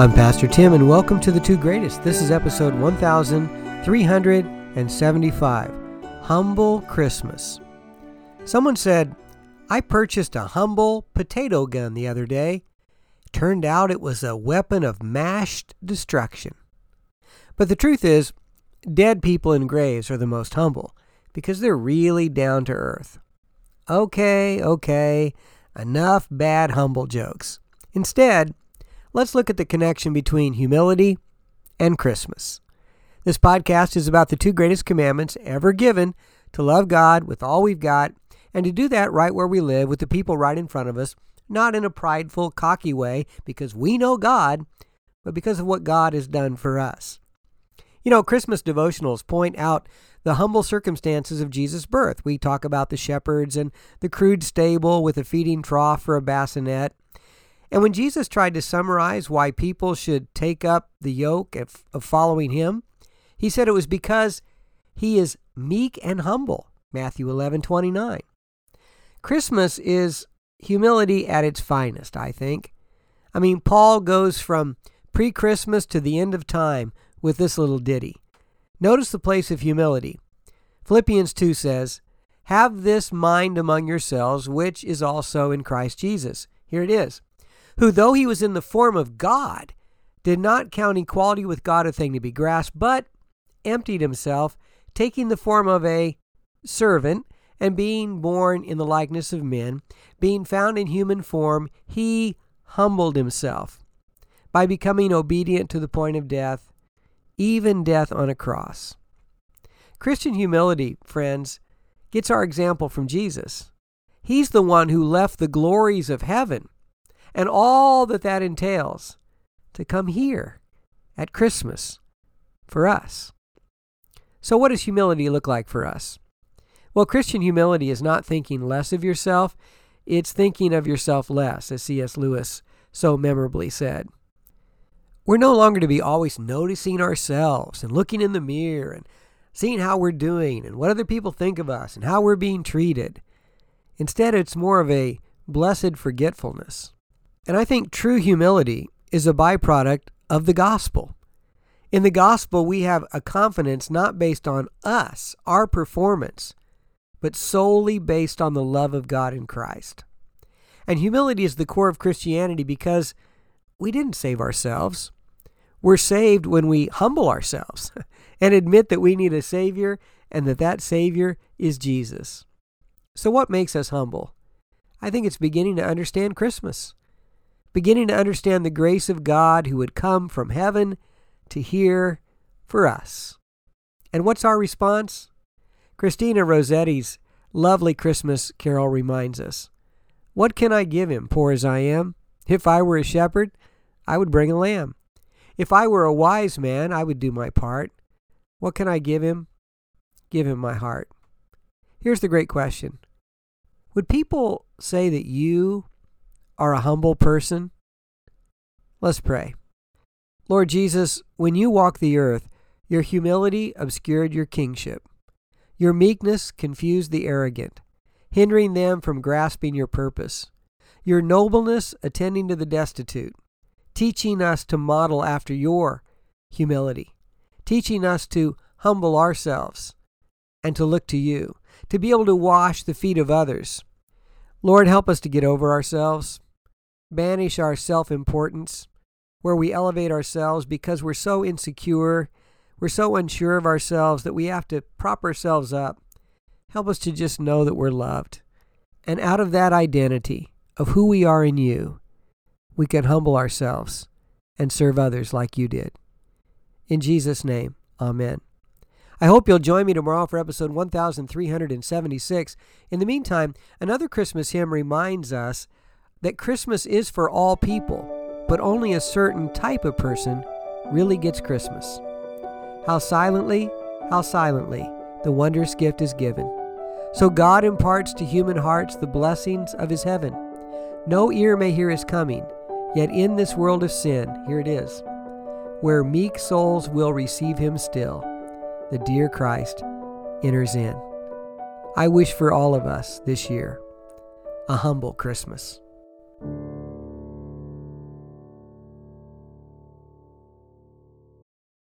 I'm Pastor Tim, and welcome to the two greatest. This is episode 1375 Humble Christmas. Someone said, I purchased a humble potato gun the other day. Turned out it was a weapon of mashed destruction. But the truth is, dead people in graves are the most humble because they're really down to earth. Okay, okay, enough bad humble jokes. Instead, let's look at the connection between humility and Christmas. This podcast is about the two greatest commandments ever given to love God with all we've got and to do that right where we live with the people right in front of us, not in a prideful, cocky way because we know God, but because of what God has done for us. You know, Christmas devotionals point out the humble circumstances of Jesus' birth. We talk about the shepherds and the crude stable with a feeding trough for a bassinet. And when Jesus tried to summarize why people should take up the yoke of, of following him, he said it was because he is meek and humble. Matthew 11 29. Christmas is humility at its finest, I think. I mean, Paul goes from pre Christmas to the end of time with this little ditty. Notice the place of humility. Philippians 2 says, Have this mind among yourselves, which is also in Christ Jesus. Here it is who, though he was in the form of God, did not count equality with God a thing to be grasped, but emptied himself, taking the form of a servant, and being born in the likeness of men, being found in human form, he humbled himself by becoming obedient to the point of death, even death on a cross. Christian humility, friends, gets our example from Jesus. He's the one who left the glories of heaven and all that that entails to come here at Christmas for us. So, what does humility look like for us? Well, Christian humility is not thinking less of yourself, it's thinking of yourself less, as C.S. Lewis so memorably said. We're no longer to be always noticing ourselves and looking in the mirror and seeing how we're doing and what other people think of us and how we're being treated. Instead, it's more of a blessed forgetfulness. And I think true humility is a byproduct of the gospel. In the gospel, we have a confidence not based on us, our performance, but solely based on the love of God in Christ. And humility is the core of Christianity because we didn't save ourselves. We're saved when we humble ourselves and admit that we need a Savior and that that Savior is Jesus. So, what makes us humble? I think it's beginning to understand Christmas beginning to understand the grace of God who would come from heaven to here for us. And what's our response? Christina Rossetti's lovely Christmas carol reminds us What can I give him, poor as I am? If I were a shepherd, I would bring a lamb. If I were a wise man, I would do my part. What can I give him? Give him my heart. Here's the great question Would people say that you are a humble person? Let's pray. Lord Jesus, when you walked the earth, your humility obscured your kingship. Your meekness confused the arrogant, hindering them from grasping your purpose. Your nobleness attending to the destitute, teaching us to model after your humility, teaching us to humble ourselves and to look to you, to be able to wash the feet of others. Lord, help us to get over ourselves banish our self importance, where we elevate ourselves because we're so insecure, we're so unsure of ourselves that we have to prop ourselves up. Help us to just know that we're loved. And out of that identity of who we are in you, we can humble ourselves and serve others like you did. In Jesus' name, amen. I hope you'll join me tomorrow for episode 1376. In the meantime, another Christmas hymn reminds us that Christmas is for all people, but only a certain type of person really gets Christmas. How silently, how silently the wondrous gift is given. So God imparts to human hearts the blessings of his heaven. No ear may hear his coming, yet in this world of sin, here it is, where meek souls will receive him still, the dear Christ enters in. I wish for all of us this year a humble Christmas.